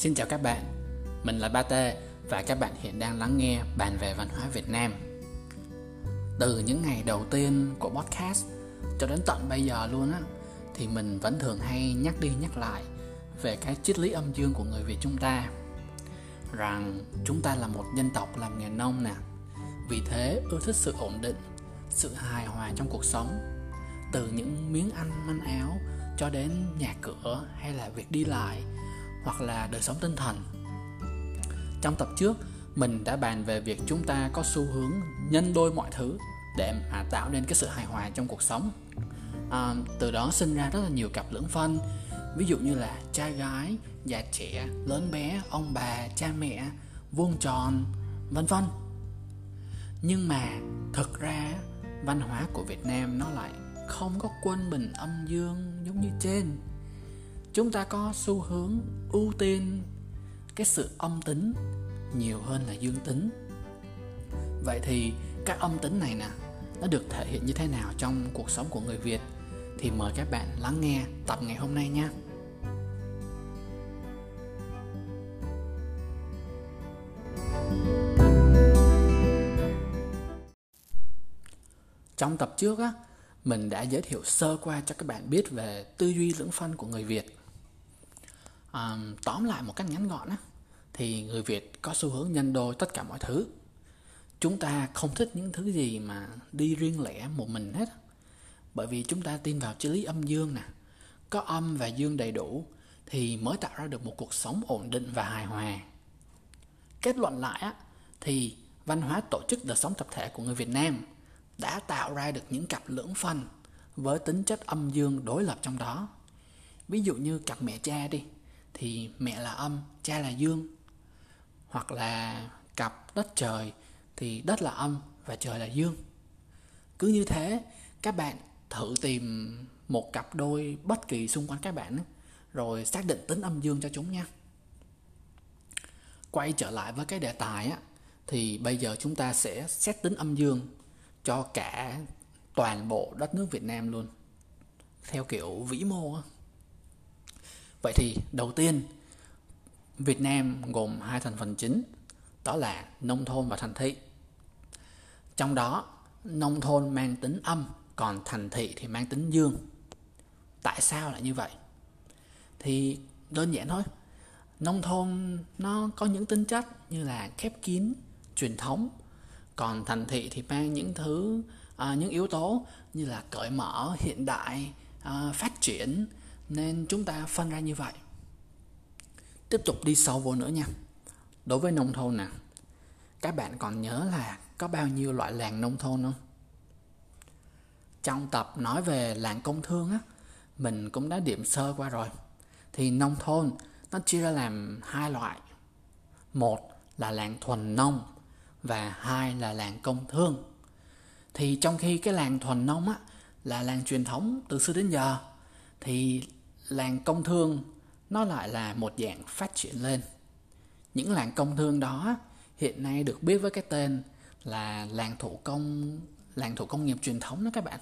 Xin chào các bạn, mình là Ba Tê và các bạn hiện đang lắng nghe bàn về văn hóa Việt Nam. Từ những ngày đầu tiên của podcast cho đến tận bây giờ luôn á thì mình vẫn thường hay nhắc đi nhắc lại về cái triết lý âm dương của người Việt chúng ta. Rằng chúng ta là một dân tộc làm nghề nông nè. Vì thế ưa thích sự ổn định sự hài hòa trong cuộc sống. Từ những miếng ăn manh áo cho đến nhà cửa hay là việc đi lại hoặc là đời sống tinh thần. Trong tập trước mình đã bàn về việc chúng ta có xu hướng nhân đôi mọi thứ để mà tạo nên cái sự hài hòa trong cuộc sống. À, từ đó sinh ra rất là nhiều cặp lưỡng phân. Ví dụ như là trai gái già trẻ lớn bé ông bà cha mẹ vuông tròn vân vân. Nhưng mà thực ra văn hóa của việt nam nó lại không có quân bình âm dương giống như trên chúng ta có xu hướng ưu tiên cái sự âm tính nhiều hơn là dương tính. Vậy thì các âm tính này nè, nó được thể hiện như thế nào trong cuộc sống của người việt? Thì mời các bạn lắng nghe tập ngày hôm nay nha. Trong tập trước á, mình đã giới thiệu sơ qua cho các bạn biết về tư duy lưỡng phân của người việt à, tóm lại một cách ngắn gọn á thì người việt có xu hướng nhân đôi tất cả mọi thứ. Chúng ta không thích những thứ gì mà đi riêng lẻ một mình hết. Bởi vì chúng ta tin vào triết lý âm dương nè có âm và dương đầy đủ thì mới tạo ra được một cuộc sống ổn định và hài hòa. Kết luận lại á thì văn hóa tổ chức đời sống tập thể của người Việt Nam đã tạo ra được những cặp lưỡng phân với tính chất âm dương đối lập trong đó. Ví dụ như cặp mẹ cha đi thì mẹ là âm, cha là dương. Hoặc là cặp đất trời thì đất là âm và trời là dương. Cứ như thế, các bạn thử tìm một cặp đôi bất kỳ xung quanh các bạn rồi xác định tính âm dương cho chúng nha. Quay trở lại với cái đề tài á thì bây giờ chúng ta sẽ xét tính âm dương cho cả toàn bộ đất nước Việt Nam luôn theo kiểu vĩ mô á. Vậy thì đầu tiên Việt Nam gồm hai thành phần chính đó là nông thôn và thành thị. Trong đó nông thôn mang tính âm còn thành thị thì mang tính dương. Tại sao lại như vậy? Thì đơn giản thôi. Nông thôn nó có những tính chất như là khép kín, truyền thống còn thành thị thì mang những thứ à, những yếu tố như là cởi mở hiện đại à, phát triển nên chúng ta phân ra như vậy. Tiếp tục đi sâu vô nữa nha. Đối với nông thôn nè, các bạn còn nhớ là có bao nhiêu loại làng nông thôn không? Trong tập nói về làng công thương á, mình cũng đã điểm sơ qua rồi. Thì nông thôn, nó chia ra làm hai loại. Một là làng thuần nông và hai là làng công thương. Thì trong khi cái làng thuần nông á là làng truyền thống từ xưa đến giờ, thì làng công thương nó lại là một dạng phát triển lên. Những làng công thương đó hiện nay được biết với cái tên là làng thủ công làng thủ công nghiệp truyền thống đó các bạn.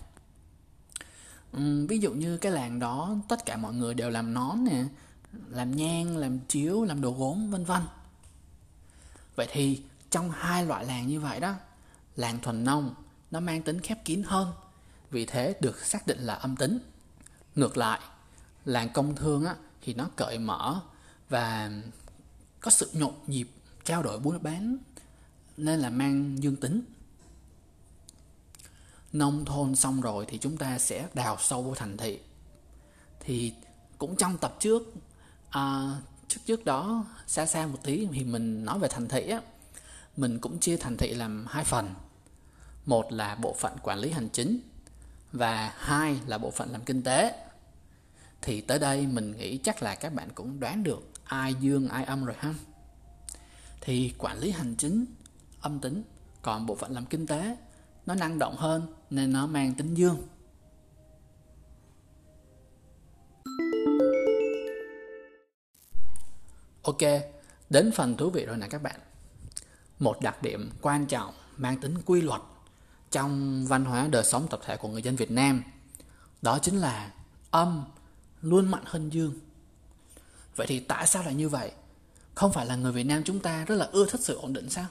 Uhm, ví dụ như cái làng đó tất cả mọi người đều làm nón nè làm nhang làm chiếu làm đồ gốm vân vân. Vậy thì trong hai loại làng như vậy đó làng thuần nông nó mang tính khép kín hơn vì thế được xác định là âm tính. Ngược lại làng công thương á, thì nó cởi mở và có sự nhộn nhịp trao đổi buôn bán nên là mang dương tính. Nông thôn xong rồi thì chúng ta sẽ đào sâu vô thành thị. Thì cũng trong tập trước à, trước trước đó xa xa một tí thì mình nói về thành thị á. Mình cũng chia thành thị làm hai phần. Một là bộ phận quản lý hành chính và hai là bộ phận làm kinh tế thì tới đây mình nghĩ chắc là các bạn cũng đoán được ai dương, ai âm rồi ha. Thì quản lý hành chính, âm tính, còn bộ phận làm kinh tế, nó năng động hơn nên nó mang tính dương. Ok, đến phần thú vị rồi nè các bạn. Một đặc điểm quan trọng mang tính quy luật trong văn hóa đời sống tập thể của người dân Việt Nam, đó chính là âm luôn mạnh hơn dương. Vậy thì tại sao lại như vậy? Không phải là người Việt Nam chúng ta rất là ưa thích sự ổn định sao?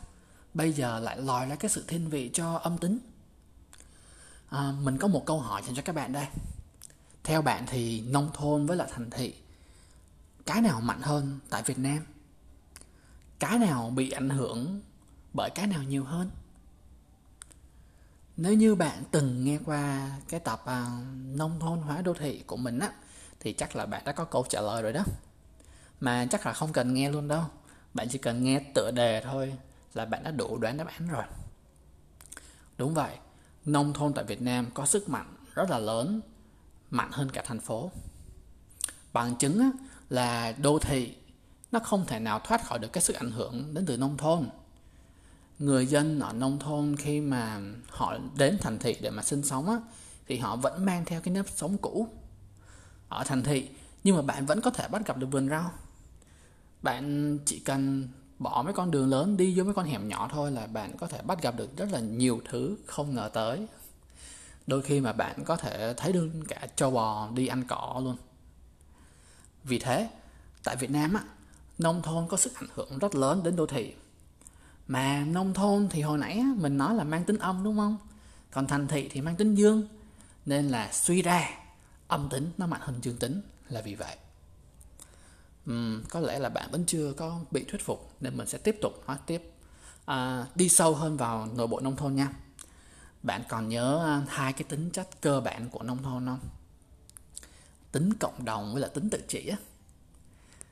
Bây giờ lại lòi ra cái sự thiên vị cho âm tính. À, mình có một câu hỏi dành cho các bạn đây. Theo bạn thì nông thôn với lại thành thị cái nào mạnh hơn tại Việt Nam? Cái nào bị ảnh hưởng bởi cái nào nhiều hơn? Nếu như bạn từng nghe qua cái tập à, nông thôn hóa đô thị của mình á thì chắc là bạn đã có câu trả lời rồi đó. Mà chắc là không cần nghe luôn đâu. Bạn chỉ cần nghe tựa đề thôi là bạn đã đủ đoán đáp án rồi. Đúng vậy nông thôn tại Việt Nam có sức mạnh rất là lớn mạnh hơn cả thành phố. Bằng chứng là đô thị nó không thể nào thoát khỏi được cái sức ảnh hưởng đến từ nông thôn. Người dân ở nông thôn khi mà họ đến thành thị để mà sinh sống á, thì họ vẫn mang theo cái nếp sống cũ ở thành thị, nhưng mà bạn vẫn có thể bắt gặp được vườn rau. Bạn chỉ cần bỏ mấy con đường lớn đi vô mấy con hẻm nhỏ thôi là bạn có thể bắt gặp được rất là nhiều thứ không ngờ tới. Đôi khi mà bạn có thể thấy được cả châu bò đi ăn cỏ luôn. Vì thế, tại việt nam á, nông thôn có sức ảnh hưởng rất lớn đến đô thị. Mà nông thôn thì hồi nãy mình nói là mang tính âm, đúng không? Còn thành thị thì mang tính dương, nên là suy ra âm tính nó mạnh hơn dương tính là vì vậy. Uhm, có lẽ là bạn vẫn chưa có bị thuyết phục nên mình sẽ tiếp tục nói tiếp. À, đi sâu hơn vào nội bộ nông thôn nha. Bạn còn nhớ à, hai cái tính chất cơ bản của nông thôn không? Tính cộng đồng với là tính tự trị á.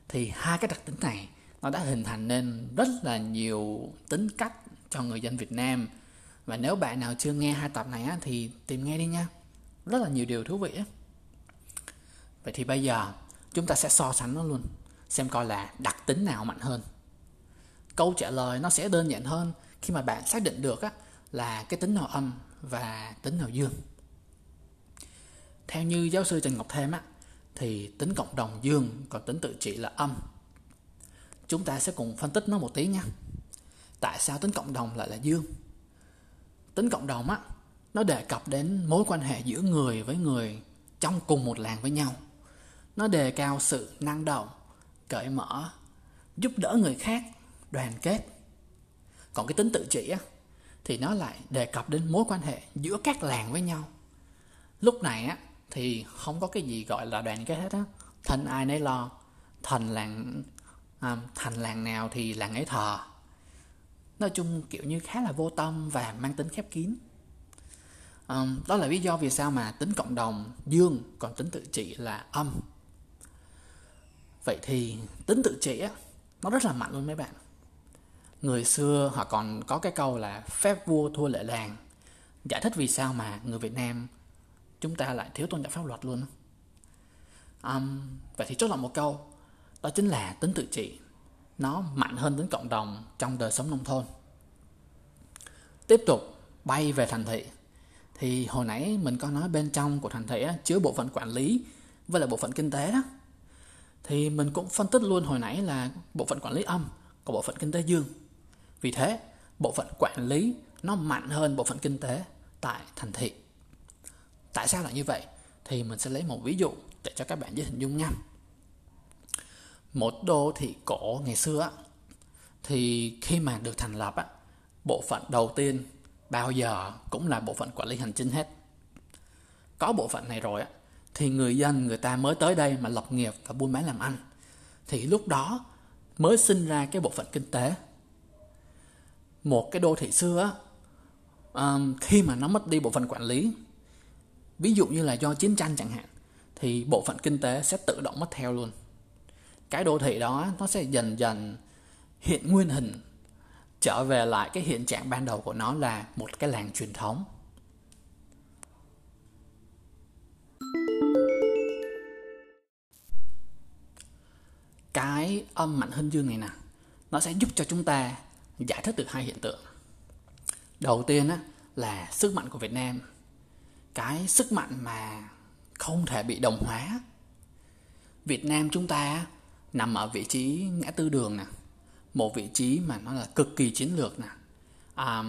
Thì hai cái đặc tính này nó đã hình thành nên rất là nhiều tính cách cho người dân Việt Nam. Và nếu bạn nào chưa nghe hai tập này á, thì tìm nghe đi nha. Rất là nhiều điều thú vị á vậy thì bây giờ chúng ta sẽ so sánh nó luôn xem coi là đặc tính nào mạnh hơn. Câu trả lời nó sẽ đơn giản hơn khi mà bạn xác định được á, là cái tính nào âm và tính nào dương. Theo như giáo sư Trần Ngọc Thêm á, thì tính cộng đồng dương còn tính tự trị là âm. Chúng ta sẽ cùng phân tích nó một tí nha. Tại sao tính cộng đồng lại là dương? Tính cộng đồng á nó đề cập đến mối quan hệ giữa người với người trong cùng một làng với nhau nó đề cao sự năng động cởi mở giúp đỡ người khác đoàn kết. Còn cái tính tự trị á thì nó lại đề cập đến mối quan hệ giữa các làng với nhau. Lúc này á thì không có cái gì gọi là đoàn kết hết á. Thân ai nấy lo thành làng à, thành làng nào thì làng ấy thờ. Nói chung kiểu như khá là vô tâm và mang tính khép kín. À, đó là lý do vì sao mà tính cộng đồng dương còn tính tự trị là âm vậy thì tính tự trị á nó rất là mạnh luôn mấy bạn. Người xưa họ còn có cái câu là phép vua thua lệ làng. Giải thích vì sao mà người việt nam chúng ta lại thiếu tôn trọng pháp luật luôn um, vậy thì chốt lại một câu đó chính là tính tự trị. Nó mạnh hơn tính cộng đồng trong đời sống nông thôn. Tiếp tục bay về thành thị. Thì hồi nãy mình có nói bên trong của thành thị á, chứa bộ phận quản lý với lại bộ phận kinh tế đó thì mình cũng phân tích luôn hồi nãy là bộ phận quản lý âm của bộ phận kinh tế dương. Vì thế, bộ phận quản lý nó mạnh hơn bộ phận kinh tế tại thành thị. Tại sao lại như vậy? Thì mình sẽ lấy một ví dụ để cho các bạn dễ hình dung nha. Một đô thị cổ ngày xưa thì khi mà được thành lập bộ phận đầu tiên bao giờ cũng là bộ phận quản lý hành chính hết. Có bộ phận này rồi thì người dân người ta mới tới đây mà lập nghiệp và buôn bán làm ăn. Thì lúc đó mới sinh ra cái bộ phận kinh tế. Một cái đô thị xưa um, khi mà nó mất đi bộ phận quản lý ví dụ như là do chiến tranh chẳng hạn thì bộ phận kinh tế sẽ tự động mất theo luôn. Cái đô thị đó nó sẽ dần dần hiện nguyên hình trở về lại cái hiện trạng ban đầu của nó là một cái làng truyền thống. Cái âm mạnh hơn dương này nè nó sẽ giúp cho chúng ta giải thích được hai hiện tượng. Đầu tiên á, là sức mạnh của việt nam. Cái sức mạnh mà không thể bị đồng hóa. Việt nam chúng ta nằm ở vị trí ngã tư đường nè một vị trí mà nó là cực kỳ chiến lược nè. À,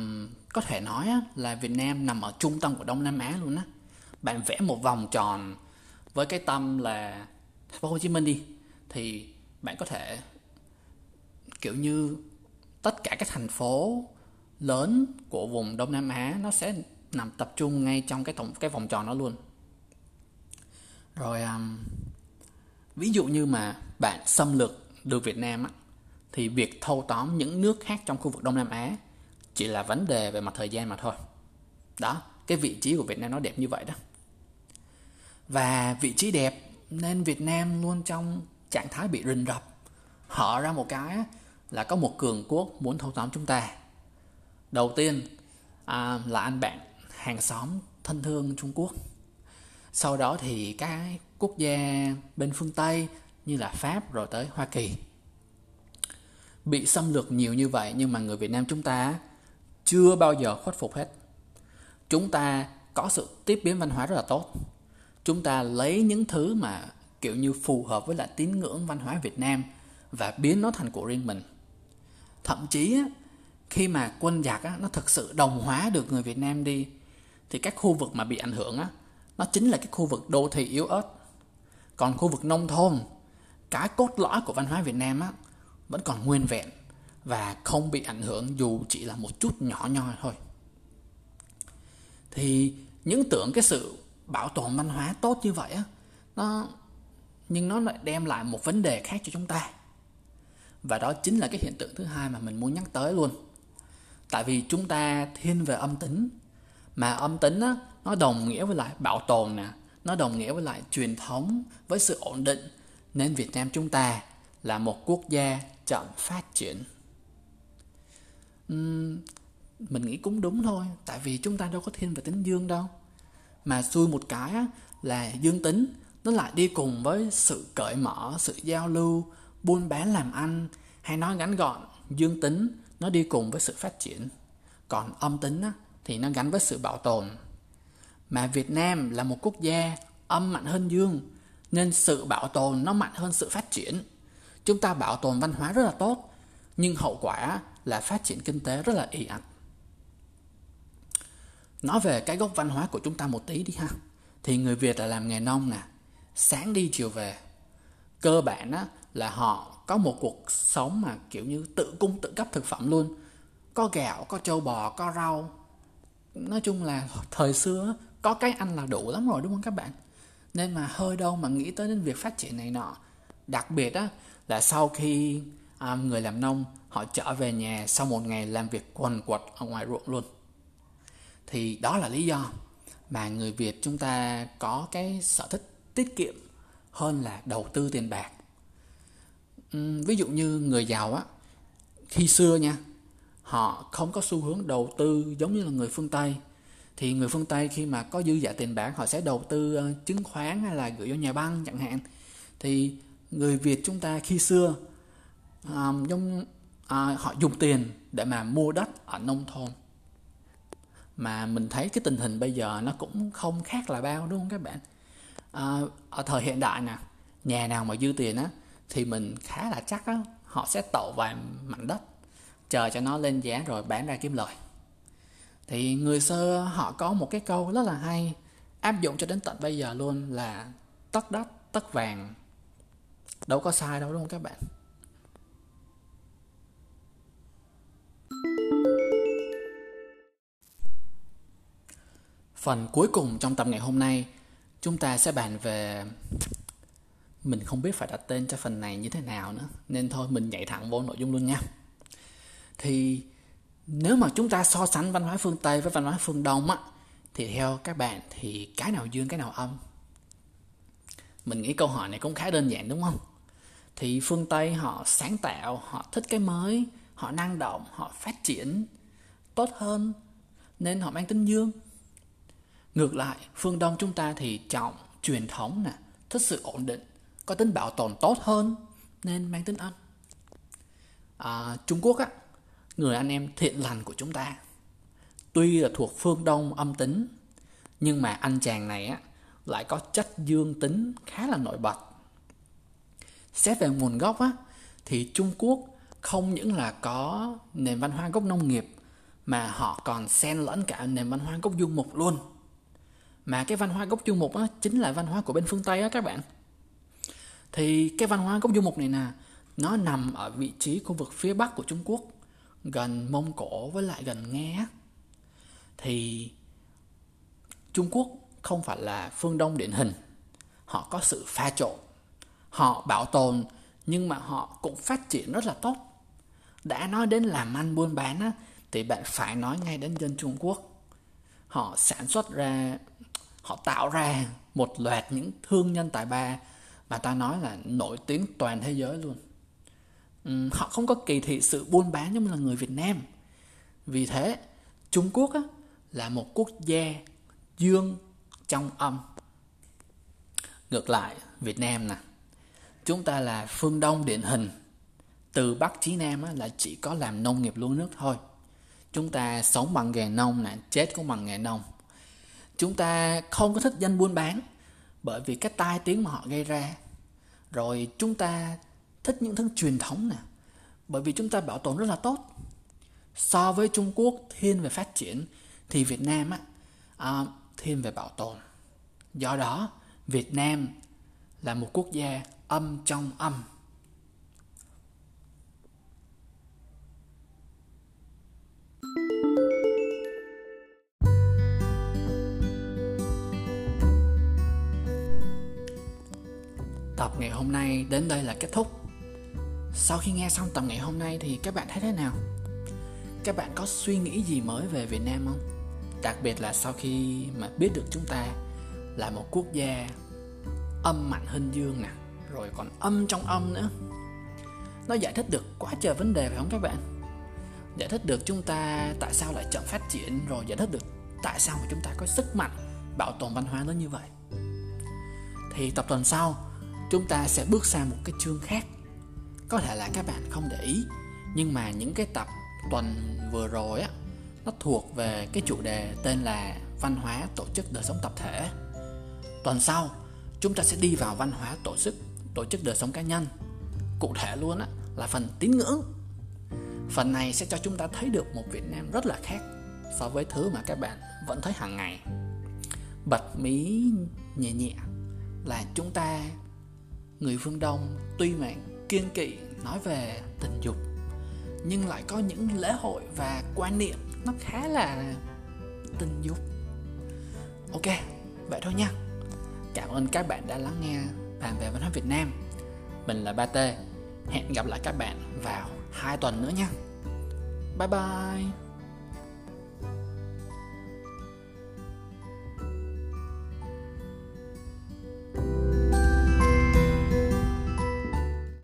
có thể nói là Việt Nam nằm ở trung tâm của Đông Nam Á luôn á. Bạn vẽ một vòng tròn với cái tâm là thành phố Hồ Chí Minh đi thì bạn có thể kiểu như tất cả các thành phố lớn của vùng Đông Nam Á nó sẽ nằm tập trung ngay trong cái tổng cái vòng tròn đó luôn. Rồi um, ví dụ như mà bạn xâm lược được Việt Nam á, thì việc thâu tóm những nước khác trong khu vực Đông Nam Á chỉ là vấn đề về mặt thời gian mà thôi. Đó cái vị trí của Việt Nam nó đẹp như vậy đó. Và vị trí đẹp nên Việt Nam luôn trong trạng thái bị rình rập. Họ ra một cái là có một cường quốc muốn thâu tóm chúng ta. Đầu tiên à, là anh bạn hàng xóm thân thương Trung Quốc. Sau đó thì các quốc gia bên phương Tây như là Pháp rồi tới Hoa Kỳ. Bị xâm lược nhiều như vậy nhưng mà người Việt Nam chúng ta chưa bao giờ khuất phục hết. Chúng ta có sự tiếp biến văn hóa rất là tốt. Chúng ta lấy những thứ mà kiểu như phù hợp với lại tín ngưỡng văn hóa Việt Nam và biến nó thành của riêng mình. Thậm chí khi mà quân giặc nó thực sự đồng hóa được người Việt Nam đi, thì các khu vực mà bị ảnh hưởng á, nó chính là cái khu vực đô thị yếu ớt. Còn khu vực nông thôn, cái cốt lõi của văn hóa Việt Nam á, vẫn còn nguyên vẹn và không bị ảnh hưởng dù chỉ là một chút nhỏ nhoi thôi. Thì những tưởng cái sự bảo tồn văn hóa tốt như vậy á, nó nhưng nó lại đem lại một vấn đề khác cho chúng ta. Và đó chính là cái hiện tượng thứ hai mà mình muốn nhắc tới luôn. Tại vì chúng ta thiên về âm tính mà âm tính á, nó đồng nghĩa với lại bảo tồn nè nó đồng nghĩa với lại truyền thống với sự ổn định. Nên việt nam chúng ta là một quốc gia chậm phát triển. Uhm, mình nghĩ cũng đúng thôi tại vì chúng ta đâu có thiên về tính dương đâu. Mà xui một cái á, là dương tính nó lại đi cùng với sự cởi mở sự giao lưu buôn bán làm ăn hay nói ngắn gọn dương tính nó đi cùng với sự phát triển. Còn âm tính á, thì nó gắn với sự bảo tồn. Mà việt nam là một quốc gia âm mạnh hơn dương nên sự bảo tồn nó mạnh hơn sự phát triển. Chúng ta bảo tồn văn hóa rất là tốt nhưng hậu quả là phát triển kinh tế rất là ì ạch. Nói về cái gốc văn hóa của chúng ta một tí đi ha. Thì người việt là làm nghề nông nè sáng đi chiều về. Cơ bản á, là họ có một cuộc sống mà kiểu như tự cung tự cấp thực phẩm luôn. Có gạo có trâu bò có rau. Nói chung là thời xưa có cái ăn là đủ lắm rồi đúng không các bạn? Nên mà hơi đâu mà nghĩ tới đến việc phát triển này nọ. Đặc biệt á là sau khi à, người làm nông họ trở về nhà sau một ngày làm việc quần quật ở ngoài ruộng luôn. Thì đó là lý do mà người việt chúng ta có cái sở thích tiết kiệm hơn là đầu tư tiền bạc. Ví dụ như người giàu á khi xưa nha họ không có xu hướng đầu tư giống như là người phương tây. Thì người phương tây khi mà có dư giả tiền bạc họ sẽ đầu tư ờ, chứng khoán hay là gửi vô nhà băng chẳng hạn. Thì người việt chúng ta khi xưa um, giống à, họ dùng tiền để mà mua đất ở nông thôn. Mà mình thấy cái tình hình bây giờ nó cũng không khác là bao đúng không các bạn? À, ở thời hiện đại nè nhà nào mà dư tiền á thì mình khá là chắc á họ sẽ tậu vài mảnh đất chờ cho nó lên giá rồi bán ra kiếm lời. Thì người xưa họ có một cái câu rất là hay áp dụng cho đến tận bây giờ luôn là tất đất tất vàng đâu có sai đâu đúng không các bạn? Phần cuối cùng trong tập ngày hôm nay chúng ta sẽ bàn về mình không biết phải đặt tên cho phần này như thế nào nữa. Nên thôi, mình nhảy thẳng vô nội dung luôn nha. Thì nếu mà chúng ta so sánh văn hóa phương tây với văn hóa phương đông á, thì theo các bạn thì cái nào dương, cái nào âm? Mình nghĩ câu hỏi này cũng khá đơn giản, đúng không? Thì phương tây họ sáng tạo, họ thích cái mới, họ năng động, họ phát triển tốt hơn, nên họ mang tính dương ngược lại phương đông chúng ta thì trọng truyền thống nè thích sự ổn định có tính bảo tồn tốt hơn nên mang tính âm à, trung quốc á người anh em thiện lành của chúng ta tuy là thuộc phương đông âm tính nhưng mà anh chàng này á lại có chất dương tính khá là nổi bật. Xét về nguồn gốc á thì trung quốc không những là có nền văn hóa gốc nông nghiệp mà họ còn xen lẫn cả nền văn hóa gốc du mục luôn mà cái văn hóa gốc du mục á chính là văn hóa của bên phương tây á các bạn. Thì cái văn hóa gốc du mục này nè nó nằm ở vị trí khu vực phía bắc của Trung Quốc gần Mông Cổ với lại gần nghe thì Trung Quốc không phải là phương Đông điển hình. Họ có sự pha trộn họ bảo tồn nhưng mà họ cũng phát triển rất là tốt. Đã nói đến làm ăn buôn bán á, thì bạn phải nói ngay đến dân Trung Quốc. Họ sản xuất ra họ tạo ra một loạt những thương nhân tài ba mà ta nói là nổi tiếng toàn thế giới luôn. Ừ, họ không có kỳ thị sự buôn bán giống như là người Việt Nam. Vì thế Trung Quốc á, là một quốc gia dương trong âm. Ngược lại Việt Nam nè chúng ta là phương Đông điển hình. Từ Bắc chí Nam á, là chỉ có làm nông nghiệp lúa nước thôi. Chúng ta sống bằng nghề nông nè chết cũng bằng nghề nông chúng ta không có thích danh buôn bán bởi vì cái tai tiếng mà họ gây ra. Rồi chúng ta thích những thứ truyền thống nè bởi vì chúng ta bảo tồn rất là tốt. So với Trung Quốc thiên về phát triển thì Việt Nam á à, thiên về bảo tồn. Do đó Việt Nam là một quốc gia âm trong âm. Ngày hôm nay đến đây là kết thúc Sau khi nghe xong tập ngày hôm nay thì các bạn thấy thế nào? Các bạn có suy nghĩ gì mới về Việt Nam không? Đặc biệt là sau khi mà biết được chúng ta là một quốc gia âm mạnh hơn dương nè, Rồi còn âm trong âm nữa Nó giải thích được quá trời vấn đề phải không các bạn? Giải thích được chúng ta tại sao lại chậm phát triển, Rồi giải thích được tại sao mà chúng ta có sức mạnh bảo tồn văn hóa lớn như vậy Thì tập tuần sau chúng ta sẽ bước sang một cái chương khác. Có thể là các bạn không để ý, nhưng mà những cái tập tuần vừa rồi á, nó thuộc về cái chủ đề tên là văn hóa tổ chức đời sống tập thể. Tuần sau, chúng ta sẽ đi vào văn hóa tổ chức tổ chức đời sống cá nhân. Cụ thể luôn á, là phần tín ngưỡng. Phần này sẽ cho chúng ta thấy được một việt nam rất là khác so với thứ mà các bạn vẫn thấy hàng ngày. Bật mí nhẹ nhẹ là chúng ta người phương đông tuy mà kiên kỵ nói về tình dục, nhưng lại có những lễ hội và quan niệm nó khá là tình dục. Ok, vậy thôi nha. Cảm ơn các bạn đã lắng nghe bàn về văn hóa việt nam. Mình là ba t hẹn gặp lại các bạn vào hai tuần nữa nha. Bye bye.